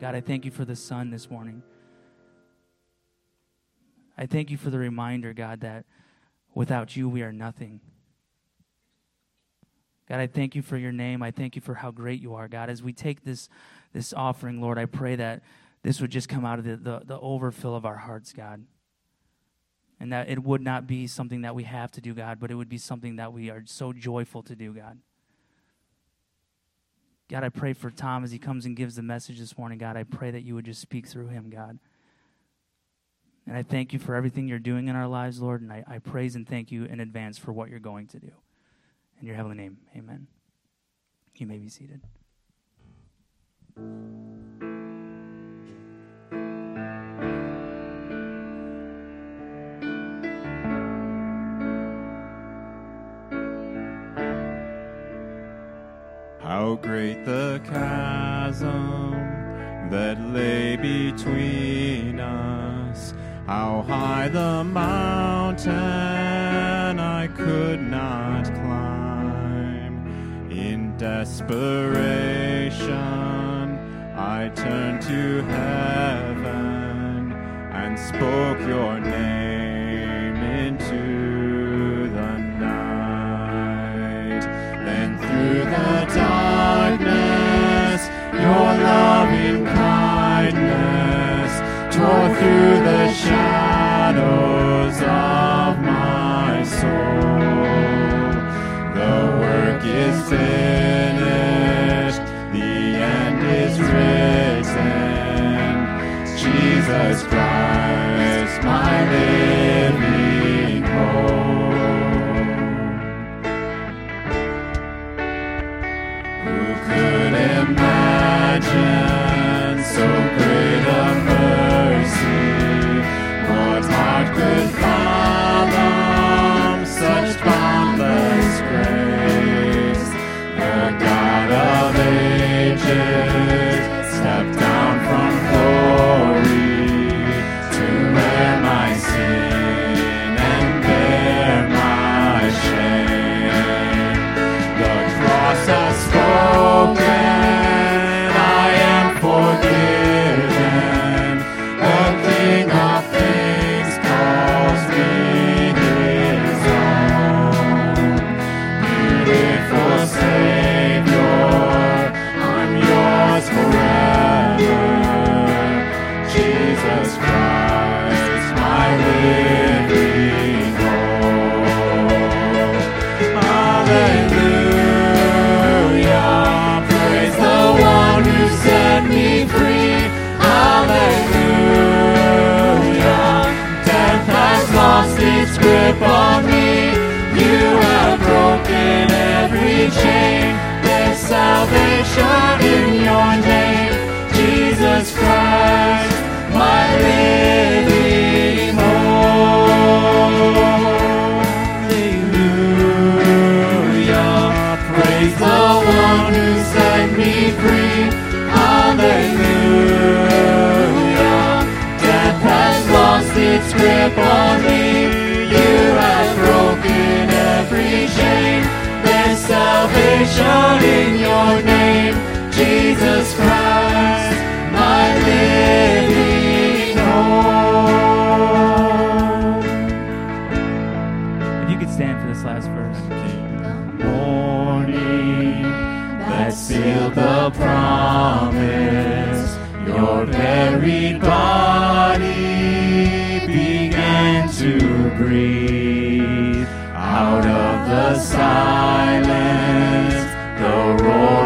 God, I thank you for the sun this morning. I thank you for the reminder, God, that without you we are nothing. God, I thank you for your name. I thank you for how great you are, God. As we take this, this offering, Lord, I pray that this would just come out of the, the, the overfill of our hearts, God. And that it would not be something that we have to do, God, but it would be something that we are so joyful to do, God. God, I pray for Tom as he comes and gives the message this morning, God. I pray that you would just speak through him, God. And I thank you for everything you're doing in our lives, Lord. And I, I praise and thank you in advance for what you're going to do. In your heavenly name, amen. You may be seated. How great the chasm that lay between us. How high the mountain I could not climb. In desperation, I turned to heaven and spoke your name through the darkness, your loving kindness tore through the me. You have broken every chain. There's salvation in your name. Jesus Christ, my living hope. If you could stand for this last verse. morning that sealed the promise. Your very body breathe out of the silence. The roaring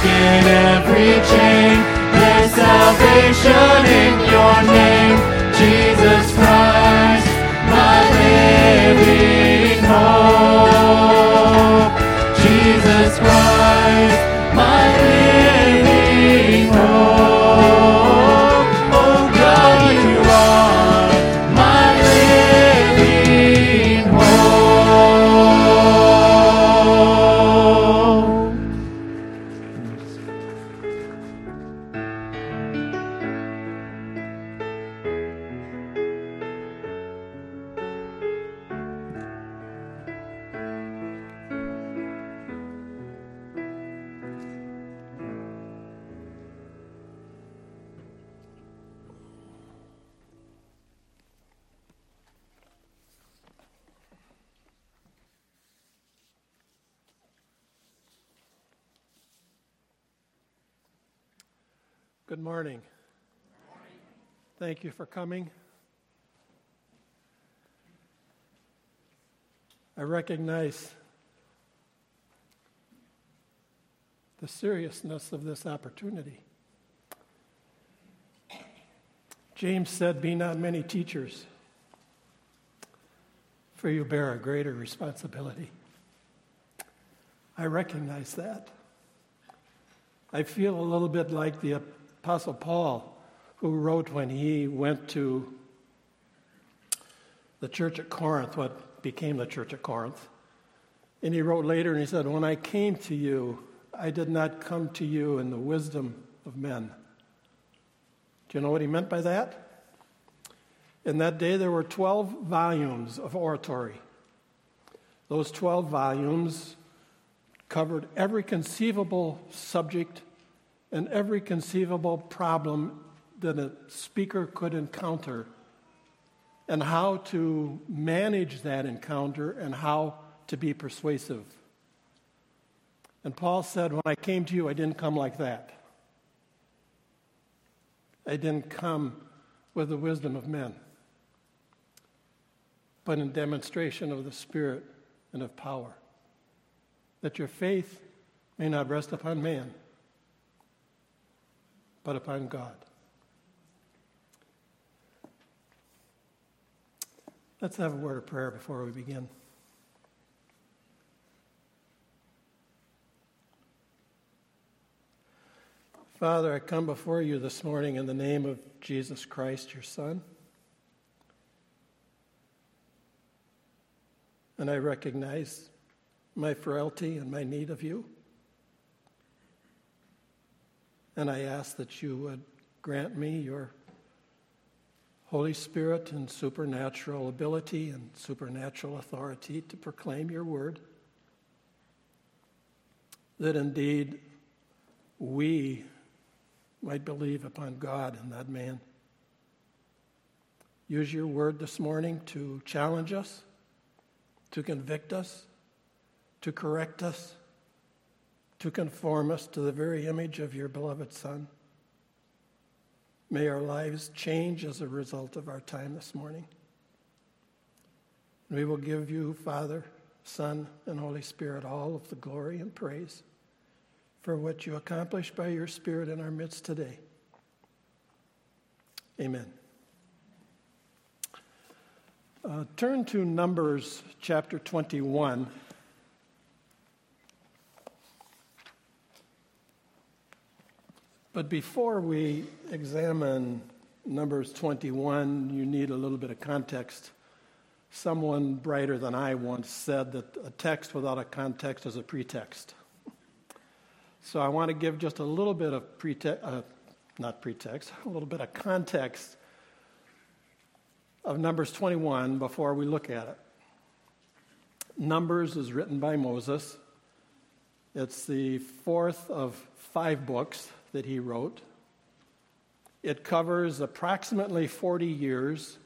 broken every chain. There's salvation in your name, Good morning. Thank you for coming. I recognize the seriousness of this opportunity. James said, Be not many teachers, for you bear a greater responsibility. I recognize that. I feel a little bit like the Apostle Paul, who wrote when he went to the church at Corinth, what became the church at Corinth. And he wrote later and he said, When I came to you, I did not come to you in the wisdom of men. Do you know what he meant by that? In that day, there were 12 volumes of oratory. Those 12 volumes covered every conceivable subject and every conceivable problem that a speaker could encounter, and how to manage that encounter and how to be persuasive. And Paul said, When I came to you, I didn't come like that. I didn't come with the wisdom of men, but in demonstration of the Spirit and of power that your faith may not rest upon man, but upon God. Let's have a word of prayer before we begin. Father, I come before you this morning in the name of Jesus Christ, your Son. And I recognize my frailty and my need of you. And I ask that you would grant me your Holy Spirit and supernatural ability and supernatural authority to proclaim your word. That indeed we might believe upon God and that man. Use your word this morning to challenge us, to convict us, to correct us, to conform us to the very image of your beloved Son. May our lives change as a result of our time this morning. We will give you, Father, Son, and Holy Spirit, all of the glory and praise for what you accomplished by your Spirit in our midst today. Amen. Uh, turn to Numbers chapter 21. But before we examine Numbers 21, you need a little bit of context. Someone brighter than I once said that a text without a context is a pretext. So I want to give just a little bit of pretext, uh, not pretext, a little bit of context of Numbers 21 before we look at it. Numbers is written by Moses. It's the fourth of five books that he wrote. It covers approximately 40 years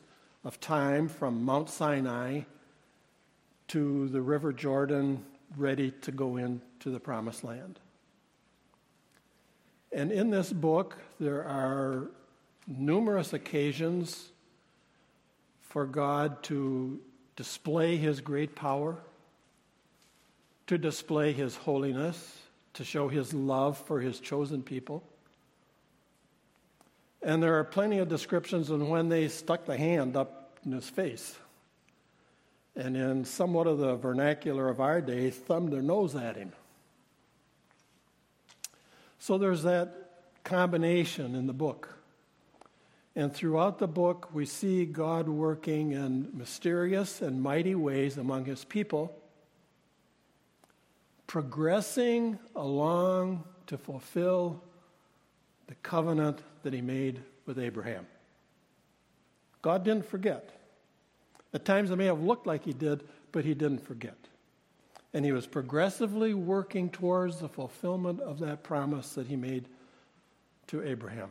of time from Mount Sinai to the River Jordan, ready to go into the Promised Land. And in this book, there are numerous occasions for God to display his great power, to display his holiness, to show his love for his chosen people. And there are plenty of descriptions on when they stuck the hand up in his face. And in somewhat of the vernacular of our day, thumbed their nose at him. So there's that combination in the book. And throughout the book, we see God working in mysterious and mighty ways among his people, progressing along to fulfill the covenant that he made with Abraham. God didn't forget. At times it may have looked like he did, but he didn't forget. And he was progressively working towards the fulfillment of that promise that he made to Abraham.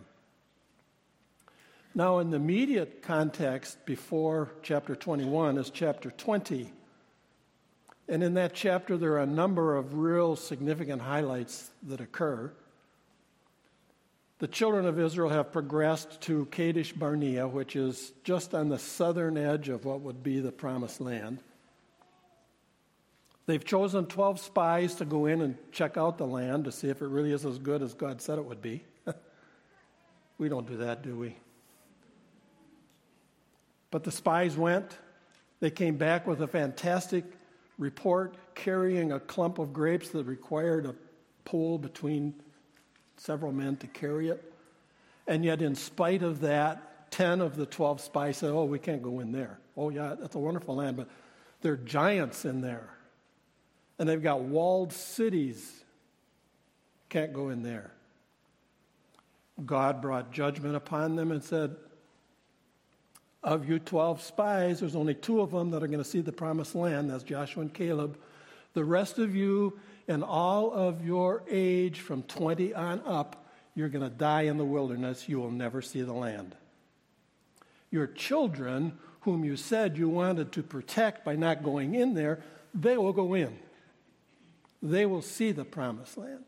Now, in the immediate context before chapter 21 is chapter 20. And in that chapter, there are a number of real significant highlights that occur. The children of Israel have progressed to Kadesh Barnea, which is just on the southern edge of what would be the promised land. They've chosen 12 spies to go in and check out the land to see if it really is as good as God said it would be. we don't do that, do we? But the spies went. They came back with a fantastic report carrying a clump of grapes that required a pull between several men to carry it. And yet, in spite of that, 10 of the 12 spies said, Oh, we can't go in there. Oh, yeah, that's a wonderful land, but there are giants in there. And they've got walled cities. Can't go in there. God brought judgment upon them and said, of you 12 spies, there's only two of them that are going to see the promised land. That's Joshua and Caleb. The rest of you and all of your age from 20 on up, you're going to die in the wilderness. You will never see the land. Your children, whom you said you wanted to protect by not going in there, they will go in. They will see the promised land.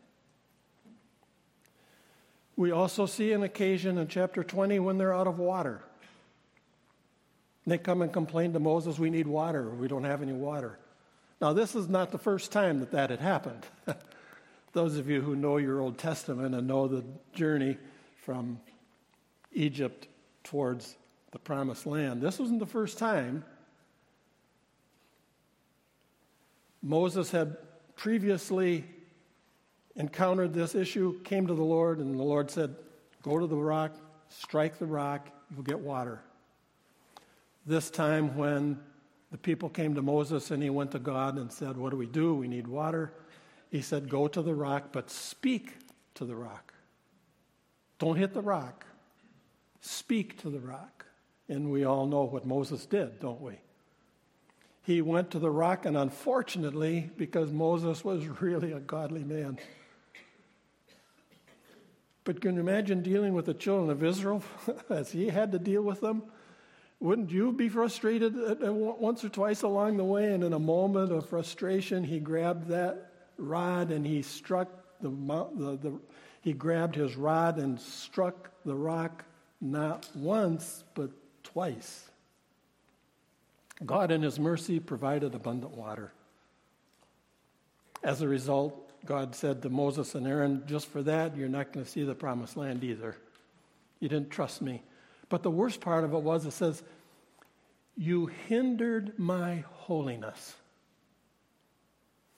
We also see an occasion in chapter 20 when they're out of water. They come and complain to Moses, We need water. We don't have any water. Now, this is not the first time that that had happened. Those of you who know your Old Testament and know the journey from Egypt towards the promised land, this wasn't the first time. Moses had previously encountered this issue, came to the Lord, and the Lord said, Go to the rock, strike the rock, you'll get water. This time, when the people came to Moses and he went to God and said, What do we do? We need water. He said, Go to the rock, but speak to the rock. Don't hit the rock. Speak to the rock. And we all know what Moses did, don't we? He went to the rock, and unfortunately, because Moses was really a godly man, but can you imagine dealing with the children of Israel as he had to deal with them? Wouldn't you be frustrated once or twice along the way? And in a moment of frustration, he grabbed that rod and he struck the, the, the he grabbed his rod and struck the rock not once, but twice. God, in His mercy, provided abundant water. As a result, God said to Moses and Aaron, Just for that, you're not going to see the promised land either. You didn't trust me. But the worst part of it was it says, You hindered my holiness.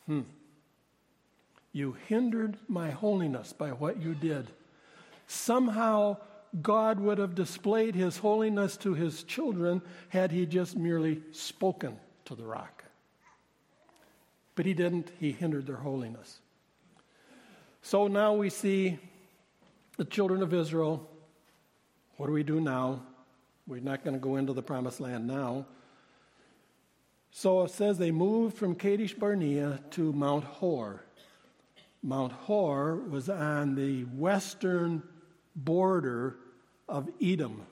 Hmm. You hindered my holiness by what you did. Somehow, God would have displayed his holiness to his children had he just merely spoken to the rock. But he didn't, he hindered their holiness. So now we see the children of Israel what do we do now? We're not going to go into the promised land now. So it says they moved from Kadesh Barnea to Mount Hor. Mount Hor was on the western border of Edom.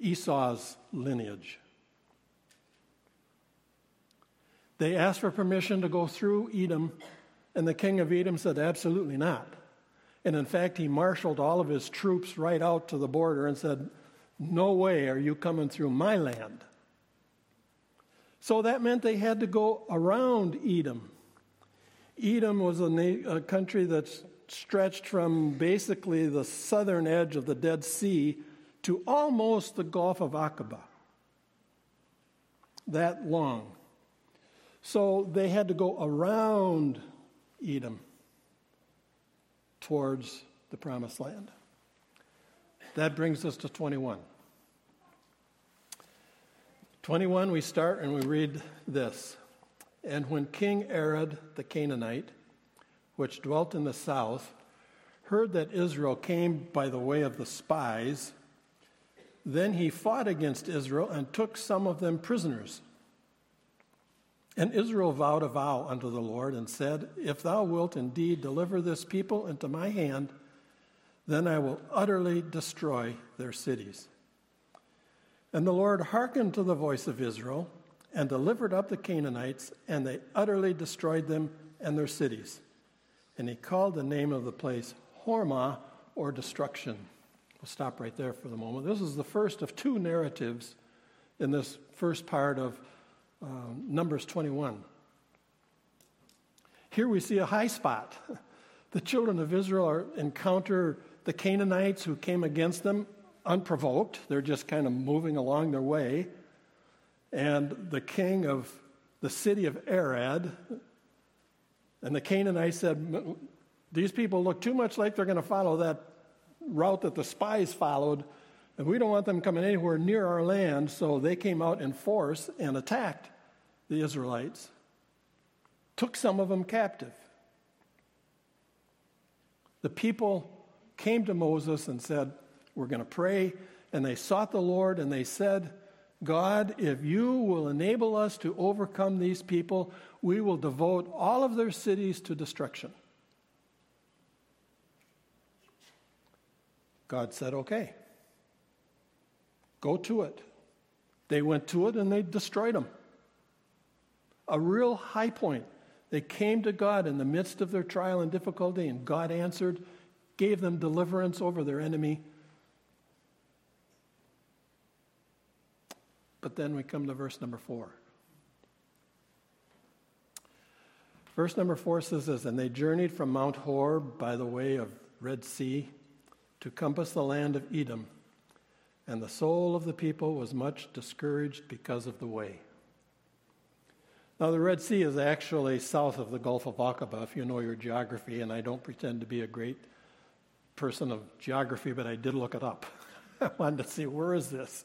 Esau's lineage. They asked for permission to go through Edom, and the king of Edom said, Absolutely not. And in fact, he marshaled all of his troops right out to the border and said, No way are you coming through my land. So that meant they had to go around Edom. Edom was a, na- a country that stretched from basically the southern edge of the Dead Sea to almost the Gulf of Aqaba. That long. So they had to go around Edom towards the promised land. That brings us to 21. 21, we start and we read this. And when King Arad the Canaanite, which dwelt in the south, heard that Israel came by the way of the spies, then he fought against Israel and took some of them prisoners. And Israel vowed a vow unto the Lord and said, If thou wilt indeed deliver this people into my hand, then I will utterly destroy their cities. And the Lord hearkened to the voice of Israel and delivered up the Canaanites, and they utterly destroyed them and their cities. And he called the name of the place Hormah, or destruction. We'll stop right there for the moment. This is the first of two narratives in this first part of uh, Numbers 21. Here we see a high spot. The children of Israel are, encounter the Canaanites who came against them unprovoked. They're just kind of moving along their way. And the king of the city of Arad and the Canaanites said, These people look too much like they're going to follow that route that the spies followed, and we don't want them coming anywhere near our land. So they came out in force and attacked the Israelites, took some of them captive. The people came to Moses and said, We're going to pray. And they sought the Lord and they said, God, if you will enable us to overcome these people, we will devote all of their cities to destruction. God said, okay, go to it. They went to it and they destroyed them. A real high point. They came to God in the midst of their trial and difficulty, and God answered, gave them deliverance over their enemy. But then we come to verse number four. Verse number four says this And they journeyed from Mount Hor by the way of Red Sea to compass the land of Edom. And the soul of the people was much discouraged because of the way. Now, the Red Sea is actually south of the Gulf of Aqaba, if you know your geography, and I don't pretend to be a great person of geography, but I did look it up. I wanted to see where is this?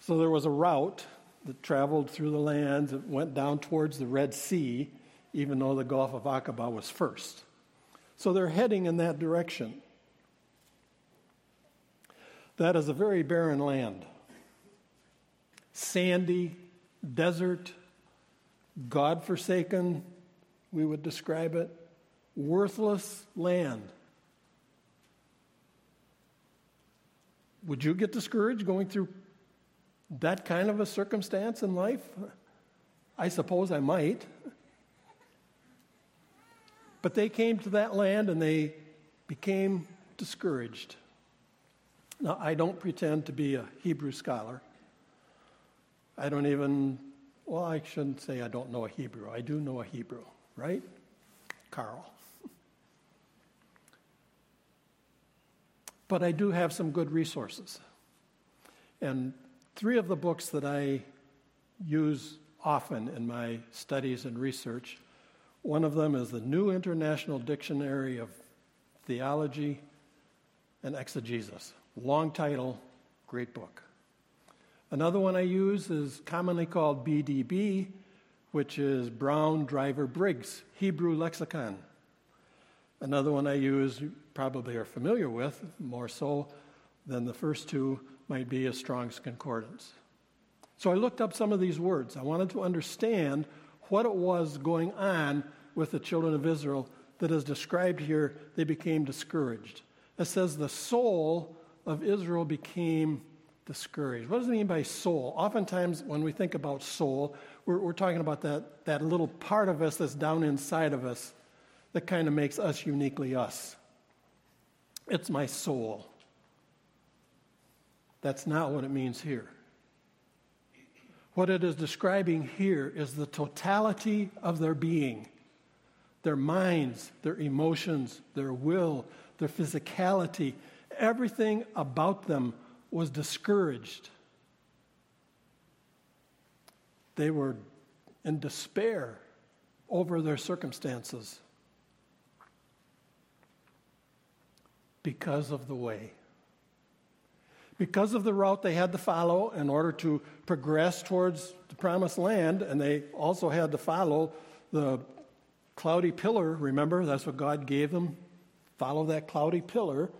So there was a route that traveled through the lands, it went down towards the Red Sea, even though the Gulf of Aqaba was first. So they're heading in that direction. That is a very barren land. Sandy, desert, God forsaken, we would describe it, worthless land. Would you get discouraged going through that kind of a circumstance in life? I suppose I might. But they came to that land and they became discouraged. Now, I don't pretend to be a Hebrew scholar. I don't even, well, I shouldn't say I don't know a Hebrew. I do know a Hebrew, right? Carl. But I do have some good resources. And three of the books that I use often in my studies and research one of them is the New International Dictionary of Theology and Exegesis. Long title, great book. Another one I use is commonly called BDB, which is Brown Driver Briggs Hebrew Lexicon. Another one I use, you probably are familiar with, more so than the first two, might be a Strong's Concordance. So I looked up some of these words. I wanted to understand what it was going on with the children of Israel that is described here, they became discouraged. It says the soul of Israel became discouraged. What does it mean by soul? Oftentimes, when we think about soul, we're, we're talking about that, that little part of us that's down inside of us that kind of makes us uniquely us. It's my soul. That's not what it means here. What it is describing here is the totality of their being their minds, their emotions, their will, their physicality. Everything about them was discouraged. They were in despair over their circumstances because of the way. Because of the route they had to follow in order to progress towards the promised land, and they also had to follow the cloudy pillar. Remember, that's what God gave them. Follow that cloudy pillar.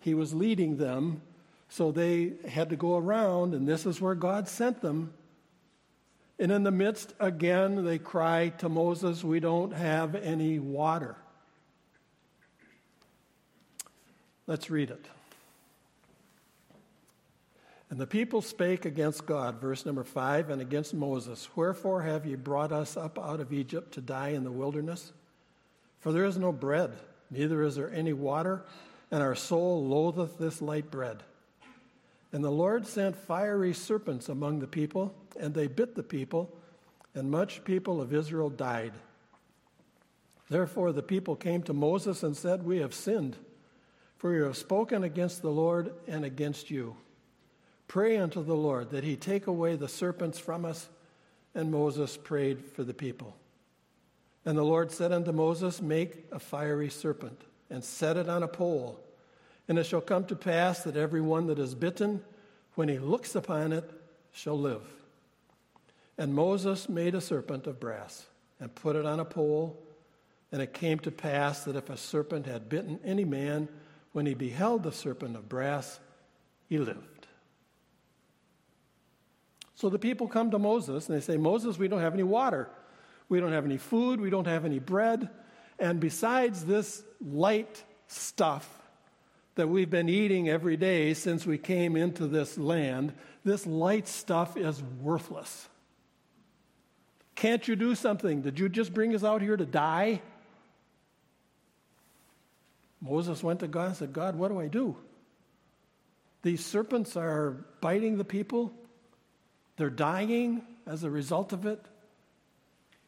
He was leading them so they had to go around, and this is where God sent them. And in the midst, again, they cry to Moses, We don't have any water. Let's read it. And the people spake against God, verse number five, and against Moses. Wherefore have ye brought us up out of Egypt to die in the wilderness? For there is no bread, neither is there any water, and our soul loatheth this light bread. And the Lord sent fiery serpents among the people, and they bit the people, and much people of Israel died. Therefore the people came to Moses and said, We have sinned, for you have spoken against the Lord and against you. Pray unto the Lord that he take away the serpents from us. And Moses prayed for the people. And the Lord said unto Moses, Make a fiery serpent, and set it on a pole and it shall come to pass that every one that is bitten, when he looks upon it, shall live. And Moses made a serpent of brass and put it on a pole. And it came to pass that if a serpent had bitten any man, when he beheld the serpent of brass, he lived. So the people come to Moses and they say, Moses, we don't have any water. We don't have any food. We don't have any bread. And besides this light stuff that we've been eating every day since we came into this land, this light stuff is worthless. Can't you do something? Did you just bring us out here to die? Moses went to God and said, God, what do I do? These serpents are biting the people, they're dying as a result of it.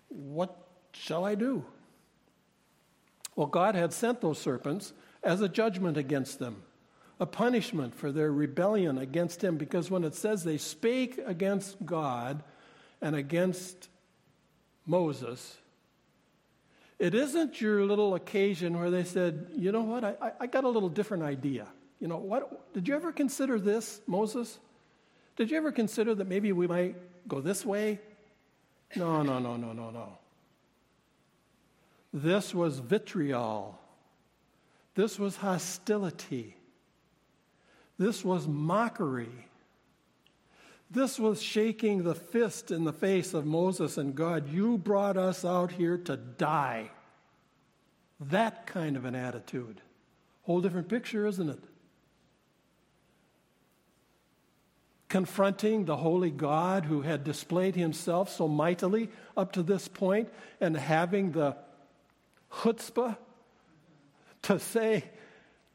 What shall I do? Well, God had sent those serpents as a judgment against them, a punishment for their rebellion against him. Because when it says they spake against God and against Moses, it isn't your little occasion where they said, you know what, I, I got a little different idea. You know, what, did you ever consider this, Moses? Did you ever consider that maybe we might go this way? No, no, no, no, no, no. This was vitriol this was hostility. This was mockery. This was shaking the fist in the face of Moses and God. You brought us out here to die. That kind of an attitude. Whole different picture, isn't it? Confronting the holy God who had displayed himself so mightily up to this point and having the chutzpah to say,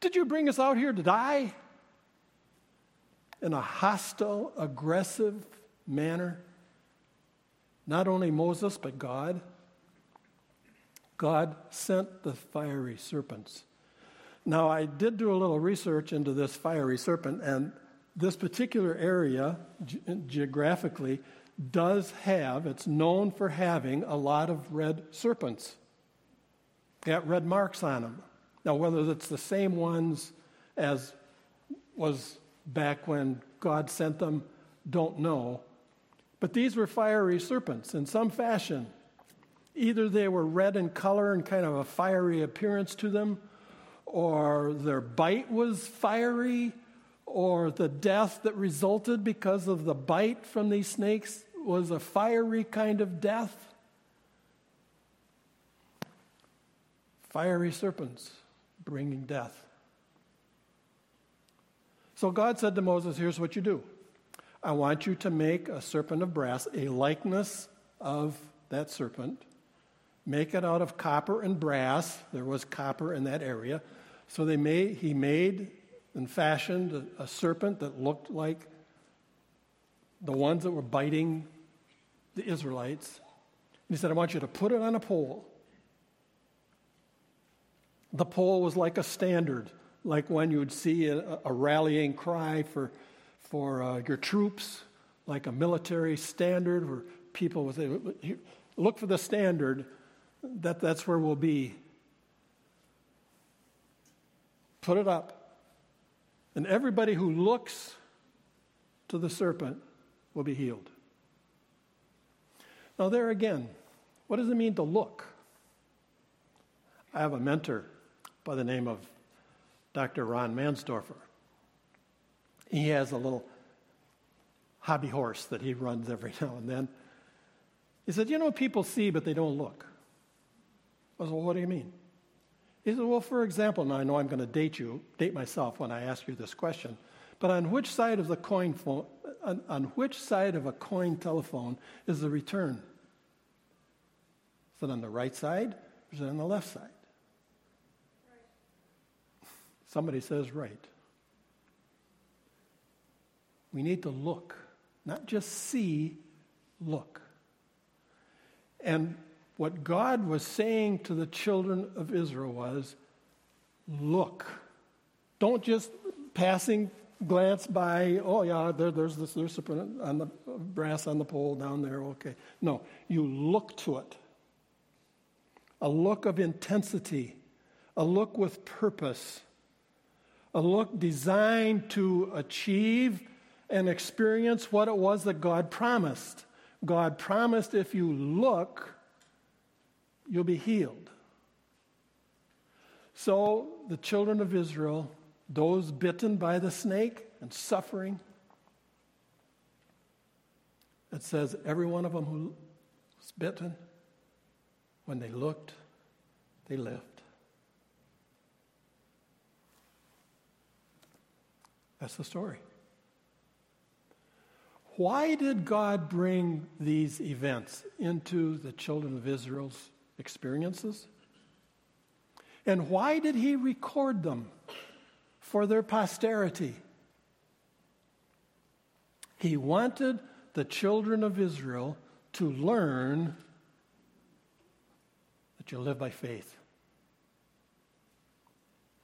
Did you bring us out here to die? In a hostile, aggressive manner. Not only Moses, but God. God sent the fiery serpents. Now, I did do a little research into this fiery serpent, and this particular area, ge- geographically, does have, it's known for having a lot of red serpents. Got red marks on them. Now, whether it's the same ones as was back when God sent them, don't know. But these were fiery serpents in some fashion. Either they were red in color and kind of a fiery appearance to them, or their bite was fiery, or the death that resulted because of the bite from these snakes was a fiery kind of death. Fiery serpents bringing death. So God said to Moses, Here's what you do I want you to make a serpent of brass, a likeness of that serpent. Make it out of copper and brass. There was copper in that area. So they made, he made and fashioned a, a serpent that looked like the ones that were biting the Israelites. And he said, I want you to put it on a pole. The pole was like a standard, like when you would see a, a rallying cry for, for uh, your troops, like a military standard where people would say, Look for the standard, that, that's where we'll be. Put it up. And everybody who looks to the serpent will be healed. Now, there again, what does it mean to look? I have a mentor by the name of Dr. Ron Mansdorfer. He has a little hobby horse that he runs every now and then. He said, You know, people see, but they don't look. I said, Well, what do you mean? He said, Well, for example, now I know I'm going to date you, date myself when I ask you this question, but on which side of the coin phone, on, on which side of a coin telephone is the return? Is it on the right side or is it on the left side? Somebody says right. We need to look, not just see, look. And what God was saying to the children of Israel was look. Don't just passing glance by, oh, yeah, there, there's this, there's on the brass on the pole down there, okay. No, you look to it. A look of intensity, a look with purpose, a look designed to achieve and experience what it was that God promised. God promised if you look, you'll be healed. So the children of Israel, those bitten by the snake and suffering, it says every one of them who was bitten, when they looked, they lived. That's the story. Why did God bring these events into the children of Israel's experiences? And why did He record them for their posterity? He wanted the children of Israel to learn that you live by faith.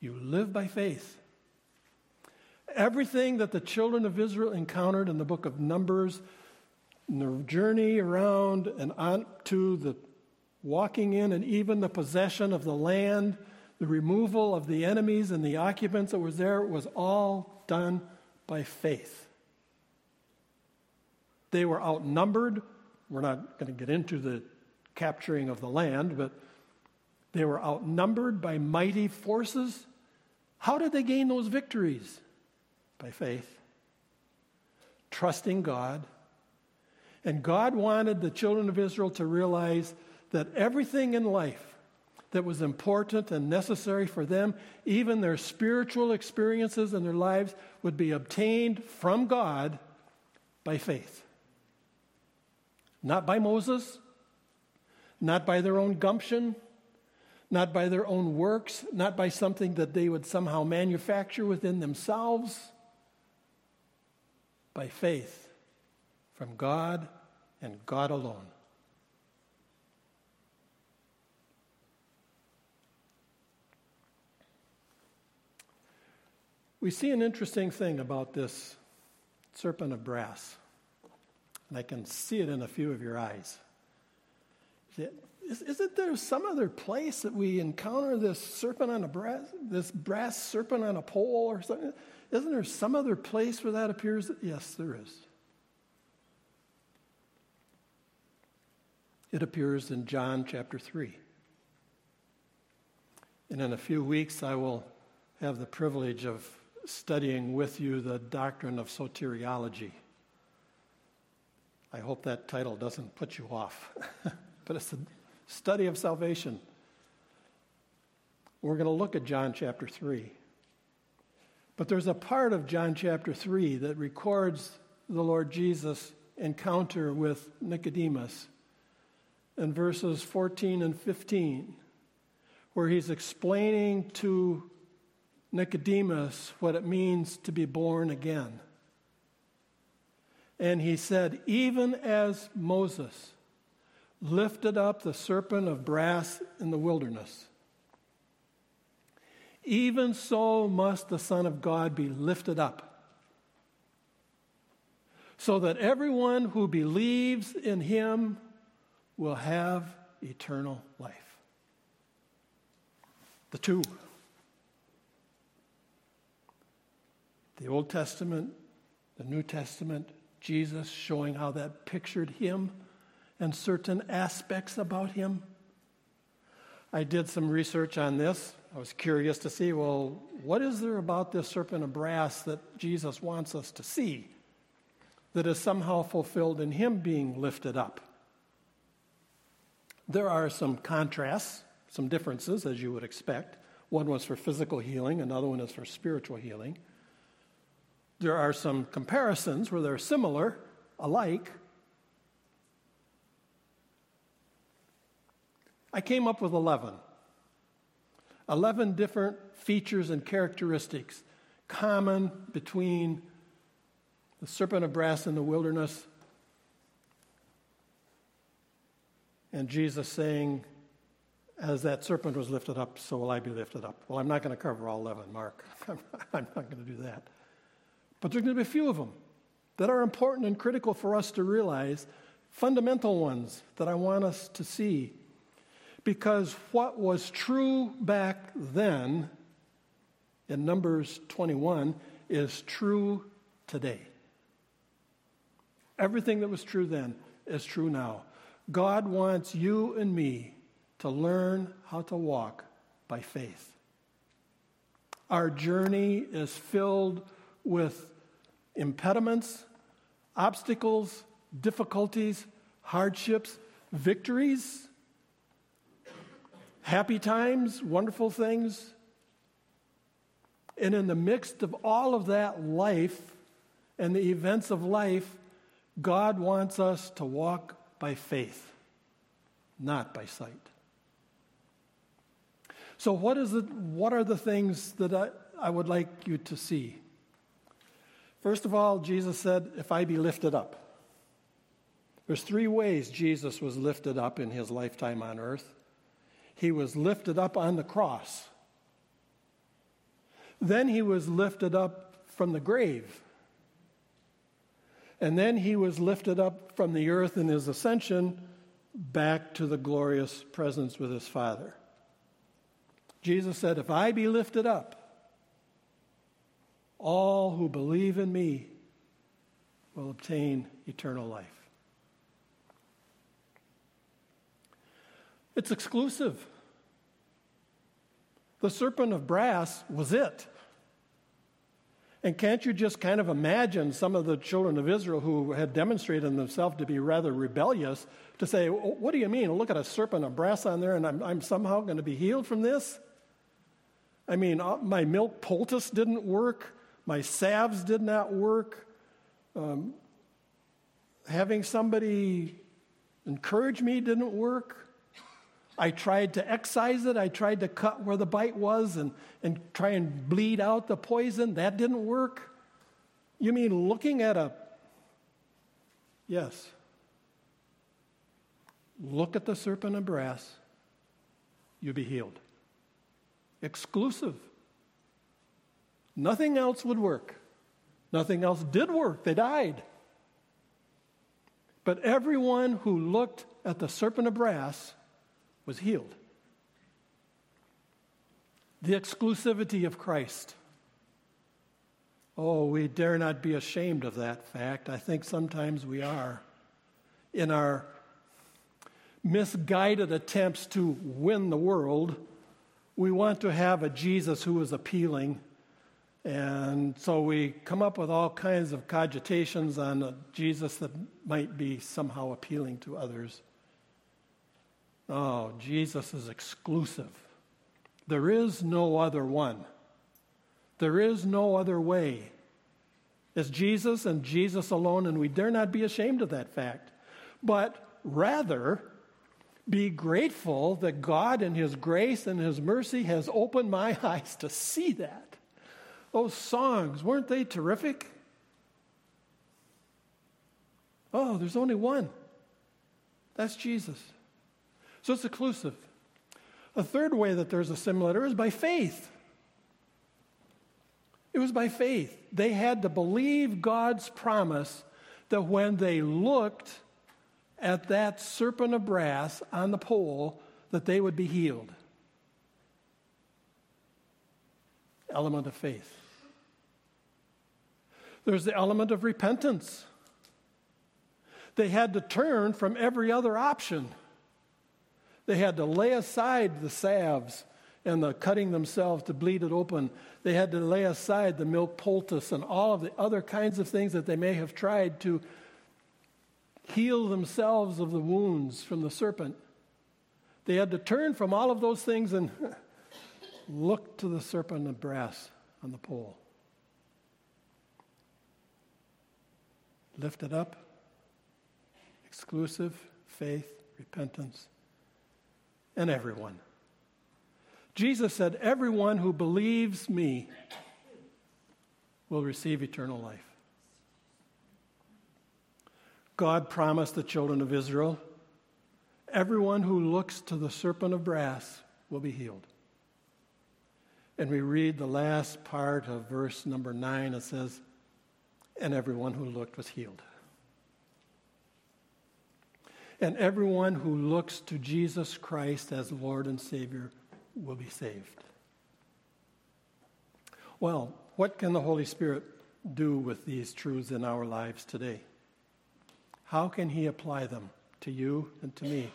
You live by faith. Everything that the children of Israel encountered in the book of Numbers, the journey around and on to the walking in and even the possession of the land, the removal of the enemies and the occupants that was there was all done by faith. They were outnumbered. We're not going to get into the capturing of the land, but they were outnumbered by mighty forces. How did they gain those victories? By faith, trusting God. And God wanted the children of Israel to realize that everything in life that was important and necessary for them, even their spiritual experiences in their lives, would be obtained from God by faith. Not by Moses, not by their own gumption, not by their own works, not by something that they would somehow manufacture within themselves by faith from God and God alone. We see an interesting thing about this serpent of brass, and I can see it in a few of your eyes. Isn't there some other place that we encounter this serpent on a brass, this brass serpent on a pole or something? Isn't there some other place where that appears? Yes, there is. It appears in John chapter 3. And in a few weeks, I will have the privilege of studying with you the doctrine of soteriology. I hope that title doesn't put you off, but it's a study of salvation. We're going to look at John chapter 3. But there's a part of John chapter 3 that records the Lord Jesus' encounter with Nicodemus in verses 14 and 15, where he's explaining to Nicodemus what it means to be born again. And he said, Even as Moses lifted up the serpent of brass in the wilderness, even so must the Son of God be lifted up, so that everyone who believes in him will have eternal life. The two. The Old Testament, the New Testament, Jesus showing how that pictured him and certain aspects about him. I did some research on this. I was curious to see well, what is there about this serpent of brass that Jesus wants us to see that is somehow fulfilled in him being lifted up? There are some contrasts, some differences, as you would expect. One was for physical healing, another one is for spiritual healing. There are some comparisons where they're similar, alike. I came up with 11. 11 different features and characteristics common between the serpent of brass in the wilderness and Jesus saying, As that serpent was lifted up, so will I be lifted up. Well, I'm not going to cover all 11, Mark. I'm not going to do that. But there's going to be a few of them that are important and critical for us to realize, fundamental ones that I want us to see. Because what was true back then in Numbers 21 is true today. Everything that was true then is true now. God wants you and me to learn how to walk by faith. Our journey is filled with impediments, obstacles, difficulties, hardships, victories, happy times, wonderful things. And in the midst of all of that life and the events of life, God wants us to walk by faith, not by sight. So, what, is it, what are the things that I, I would like you to see? First of all, Jesus said, If I be lifted up. There's three ways Jesus was lifted up in his lifetime on earth. He was lifted up on the cross. Then he was lifted up from the grave. And then he was lifted up from the earth in his ascension back to the glorious presence with his Father. Jesus said, If I be lifted up, all who believe in me will obtain eternal life. It's exclusive. The serpent of brass was it. And can't you just kind of imagine some of the children of Israel who had demonstrated themselves to be rather rebellious to say, What do you mean? Look at a serpent of brass on there, and I'm, I'm somehow going to be healed from this? I mean, uh, my milk poultice didn't work. My salves did not work. Um, having somebody encourage me didn't work. I tried to excise it. I tried to cut where the bite was and, and try and bleed out the poison. That didn't work. You mean looking at a. Yes. Look at the serpent of brass, you'll be healed. Exclusive. Nothing else would work. Nothing else did work. They died. But everyone who looked at the serpent of brass was healed. The exclusivity of Christ. Oh, we dare not be ashamed of that fact. I think sometimes we are. In our misguided attempts to win the world, we want to have a Jesus who is appealing and so we come up with all kinds of cogitations on a Jesus that might be somehow appealing to others. Oh, Jesus is exclusive. There is no other one. There is no other way. It's Jesus and Jesus alone, and we dare not be ashamed of that fact. But rather, be grateful that God, in His grace and His mercy, has opened my eyes to see that. Those songs, weren't they terrific? Oh, there's only one. That's Jesus. So it's exclusive. A third way that there's a similarity is by faith. It was by faith. They had to believe God's promise that when they looked at that serpent of brass on the pole, that they would be healed. Element of faith. There's the element of repentance. They had to turn from every other option. They had to lay aside the salves and the cutting themselves to bleed it open. They had to lay aside the milk poultice and all of the other kinds of things that they may have tried to heal themselves of the wounds from the serpent. They had to turn from all of those things and look to the serpent of brass on the pole. Lift it up, exclusive faith, repentance, and everyone. Jesus said, Everyone who believes me will receive eternal life. God promised the children of Israel, Everyone who looks to the serpent of brass will be healed. And we read the last part of verse number nine. It says, And everyone who looked was healed. And everyone who looks to Jesus Christ as Lord and Savior will be saved. Well, what can the Holy Spirit do with these truths in our lives today? How can He apply them to you and to me?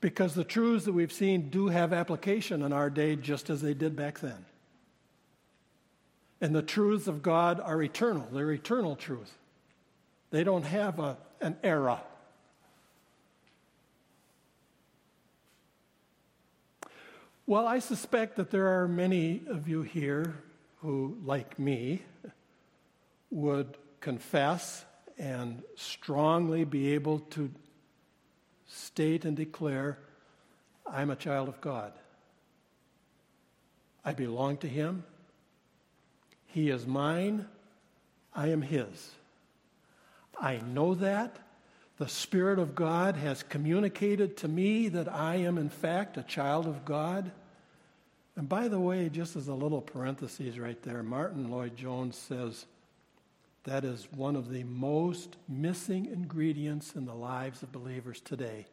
Because the truths that we've seen do have application in our day just as they did back then. And the truths of God are eternal, they're eternal truth. They don't have a, an era. Well, I suspect that there are many of you here who, like me, would confess and strongly be able to state and declare, I'm a child of God. I belong to Him. He is mine. I am His. I know that. The Spirit of God has communicated to me that I am, in fact, a child of God. And by the way, just as a little parenthesis right there, Martyn Lloyd-Jones says that is one of the most missing ingredients in the lives of believers today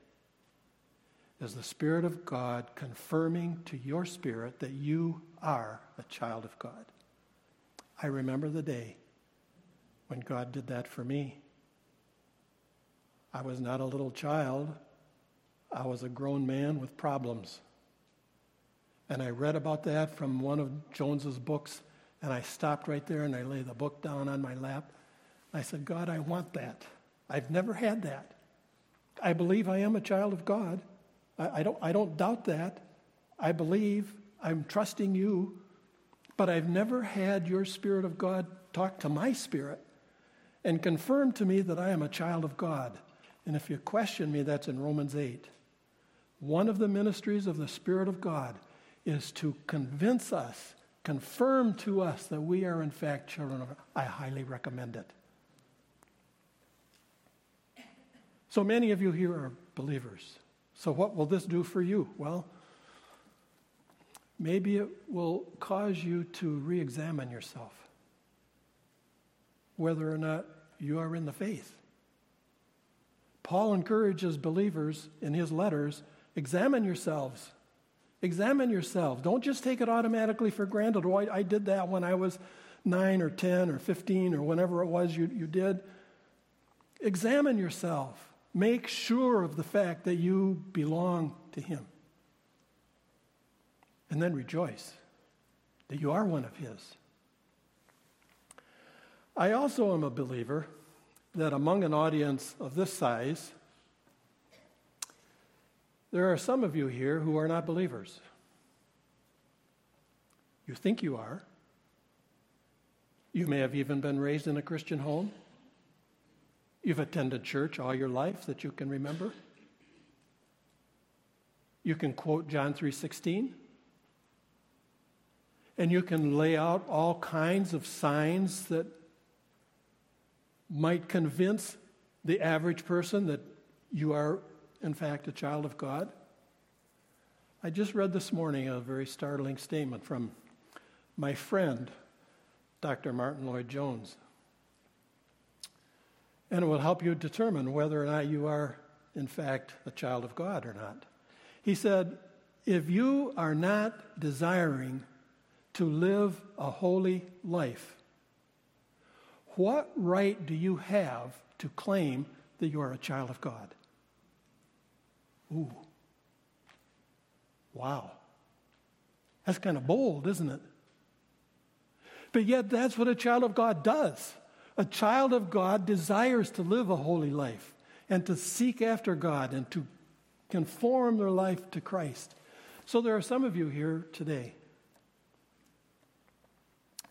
is the Spirit of God confirming to your spirit that you are a child of God. I remember the day when God did that for me. I was not a little child, I was a grown man with problems. And I read about that from one of Jones's books, and I stopped right there and I laid the book down on my lap. I said, God, I want that. I've never had that. I believe I am a child of God. I, I, don't, I don't doubt that. I believe. I'm trusting you. But I've never had your Spirit of God talk to my spirit and confirm to me that I am a child of God. And if you question me, that's in Romans 8. One of the ministries of the Spirit of God is to convince us, confirm to us that we are in fact children of God. I highly recommend it. So many of you here are believers. So, what will this do for you? Well, maybe it will cause you to re examine yourself whether or not you are in the faith. Paul encourages believers in his letters examine yourselves. Examine yourselves. Don't just take it automatically for granted. Oh, I, I did that when I was 9 or 10 or 15 or whenever it was you, you did. Examine yourself. Make sure of the fact that you belong to Him. And then rejoice that you are one of His. I also am a believer that among an audience of this size, there are some of you here who are not believers. You think you are. You may have even been raised in a Christian home. You've attended church all your life that you can remember. You can quote John 3:16. And you can lay out all kinds of signs that might convince the average person that you are in fact a child of God. I just read this morning a very startling statement from my friend Dr. Martyn Lloyd-Jones. And it will help you determine whether or not you are, in fact, a child of God or not. He said, If you are not desiring to live a holy life, what right do you have to claim that you are a child of God? Ooh. Wow. That's kind of bold, isn't it? But yet, that's what a child of God does. A child of God desires to live a holy life and to seek after God and to conform their life to Christ. So, there are some of you here today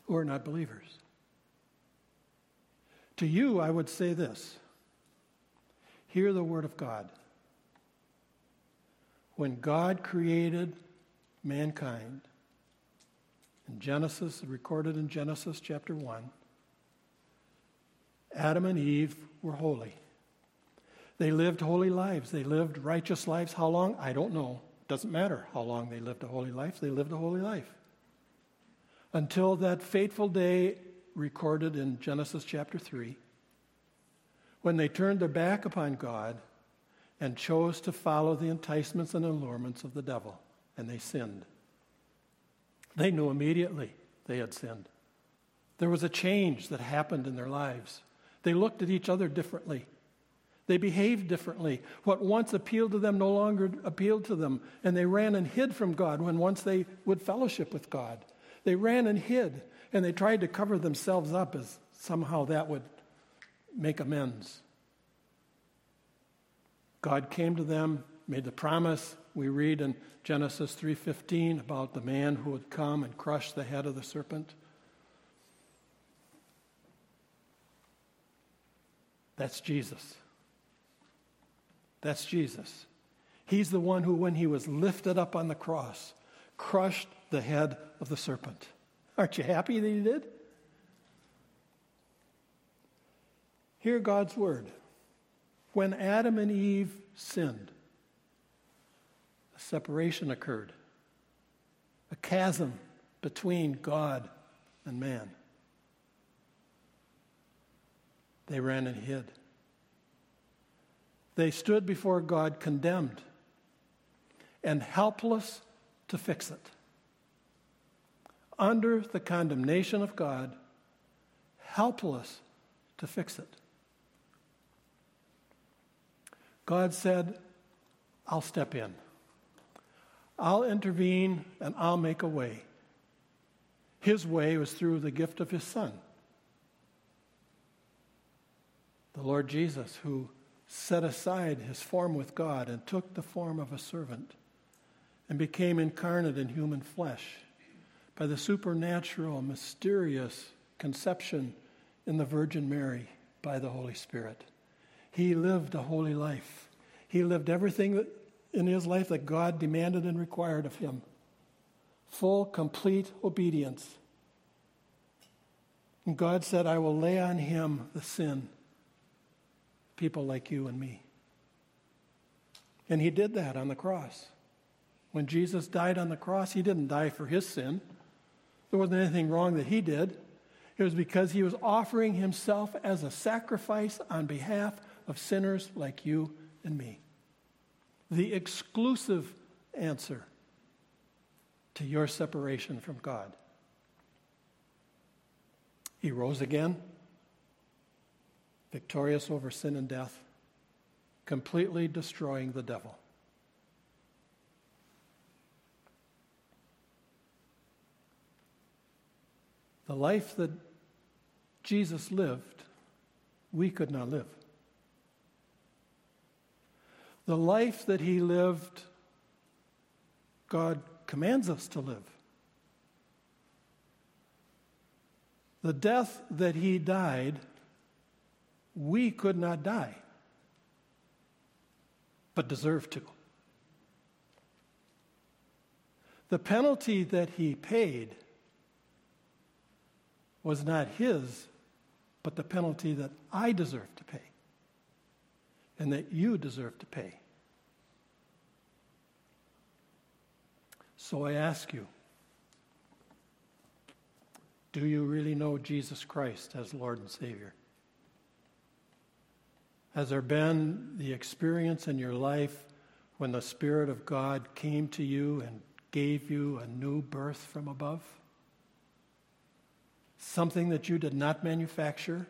who are not believers. To you, I would say this hear the word of God. When God created mankind, in Genesis, recorded in Genesis chapter 1, Adam and Eve were holy. They lived holy lives. They lived righteous lives. How long? I don't know. Doesn't matter how long they lived a holy life. They lived a holy life. Until that fateful day recorded in Genesis chapter 3, when they turned their back upon God and chose to follow the enticements and allurements of the devil, and they sinned. They knew immediately they had sinned. There was a change that happened in their lives. They looked at each other differently. They behaved differently. What once appealed to them no longer appealed to them, and they ran and hid from God when once they would fellowship with God. They ran and hid, and they tried to cover themselves up as somehow that would make amends. God came to them, made the promise. We read in Genesis 3:15 about the man who would come and crush the head of the serpent. That's Jesus. That's Jesus. He's the one who, when he was lifted up on the cross, crushed the head of the serpent. Aren't you happy that he did? Hear God's word. When Adam and Eve sinned, a separation occurred, a chasm between God and man. They ran and hid. They stood before God condemned and helpless to fix it. Under the condemnation of God, helpless to fix it. God said, I'll step in. I'll intervene and I'll make a way. His way was through the gift of His Son, the Lord Jesus, who set aside his form with God and took the form of a servant and became incarnate in human flesh by the supernatural, mysterious conception in the Virgin Mary by the Holy Spirit. He lived a holy life. He lived everything in his life that God demanded and required of him full, complete obedience. And God said, I will lay on him the sin people like you and me. And he did that on the cross. When Jesus died on the cross, he didn't die for his sin. There wasn't anything wrong that he did. It was because he was offering himself as a sacrifice on behalf of sinners like you and me. The exclusive answer to your separation from God. He rose again victorious over sin and death, completely destroying the devil. The life that Jesus lived, we could not live. The life that he lived, God commands us to live. The death that he died, we could not die, but deserve to. The penalty that he paid was not his, but the penalty that I deserve to pay and that you deserve to pay. So I ask you, do you really know Jesus Christ as Lord and Savior? Has there been the experience in your life when the Spirit of God came to you and gave you a new birth from above? Something that you did not manufacture?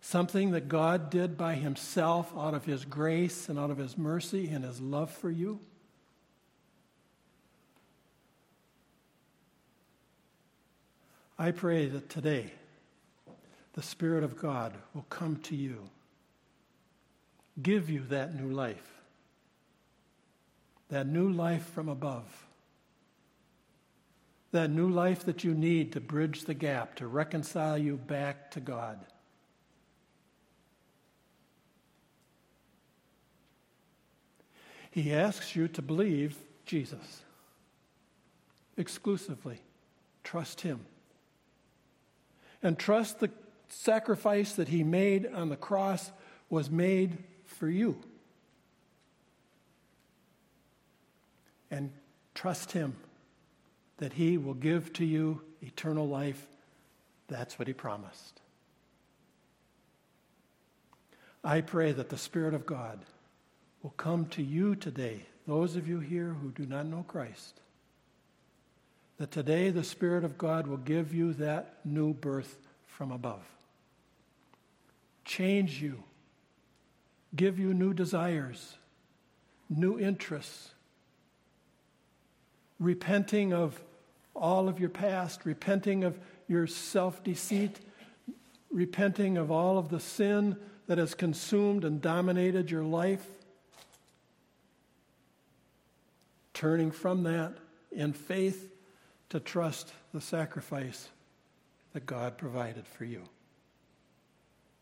Something that God did by Himself out of His grace and out of His mercy and His love for you? I pray that today the Spirit of God will come to you, give you that new life, that new life from above, that new life that you need to bridge the gap, to reconcile you back to God. He asks you to believe Jesus exclusively. Trust Him and trust the sacrifice that he made on the cross was made for you. And trust him that he will give to you eternal life. That's what he promised. I pray that the Spirit of God will come to you today, those of you here who do not know Christ that today the Spirit of God will give you that new birth from above. Change you, give you new desires, new interests, repenting of all of your past, repenting of your self deceit, repenting of all of the sin that has consumed and dominated your life, turning from that in faith to trust the sacrifice that God provided for you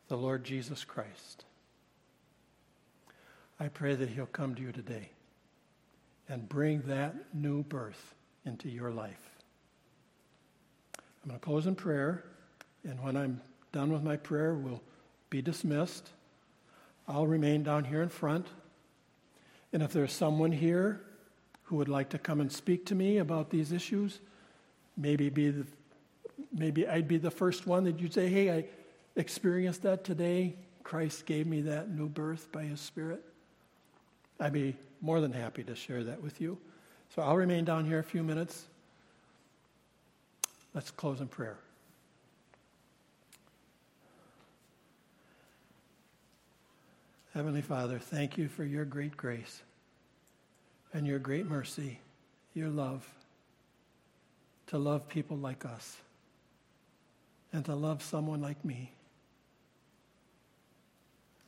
the Lord Jesus Christ. I pray that He'll come to you today and bring that new birth into your life. I'm going to close in prayer, and when I'm done with my prayer, we'll be dismissed. I'll remain down here in front. And if there's someone here who would like to come and speak to me about these issues, maybe be the, maybe I'd be the first one that you'd say, "Hey, I experienced that today. Christ gave me that new birth by His Spirit." I'd be more than happy to share that with you. So I'll remain down here a few minutes. Let's close in prayer. Heavenly Father, thank you for your great grace and your great mercy, your love to love people like us and to love someone like me.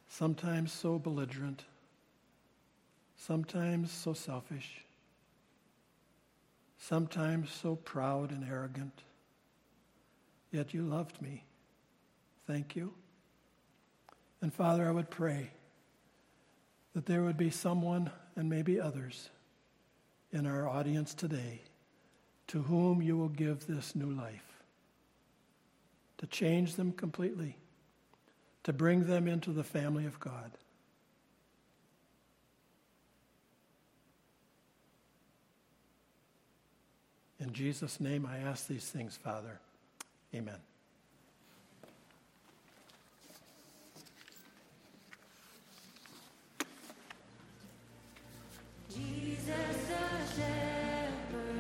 Sometimes so belligerent, sometimes so selfish, sometimes so proud and arrogant. Yet you loved me. Thank you. And Father, I would pray that there would be someone, and maybe others, in our audience today to whom you will give this new life, to change them completely, to bring them into the family of God. In Jesus' name, I ask these things, Father. Amen. Jesus,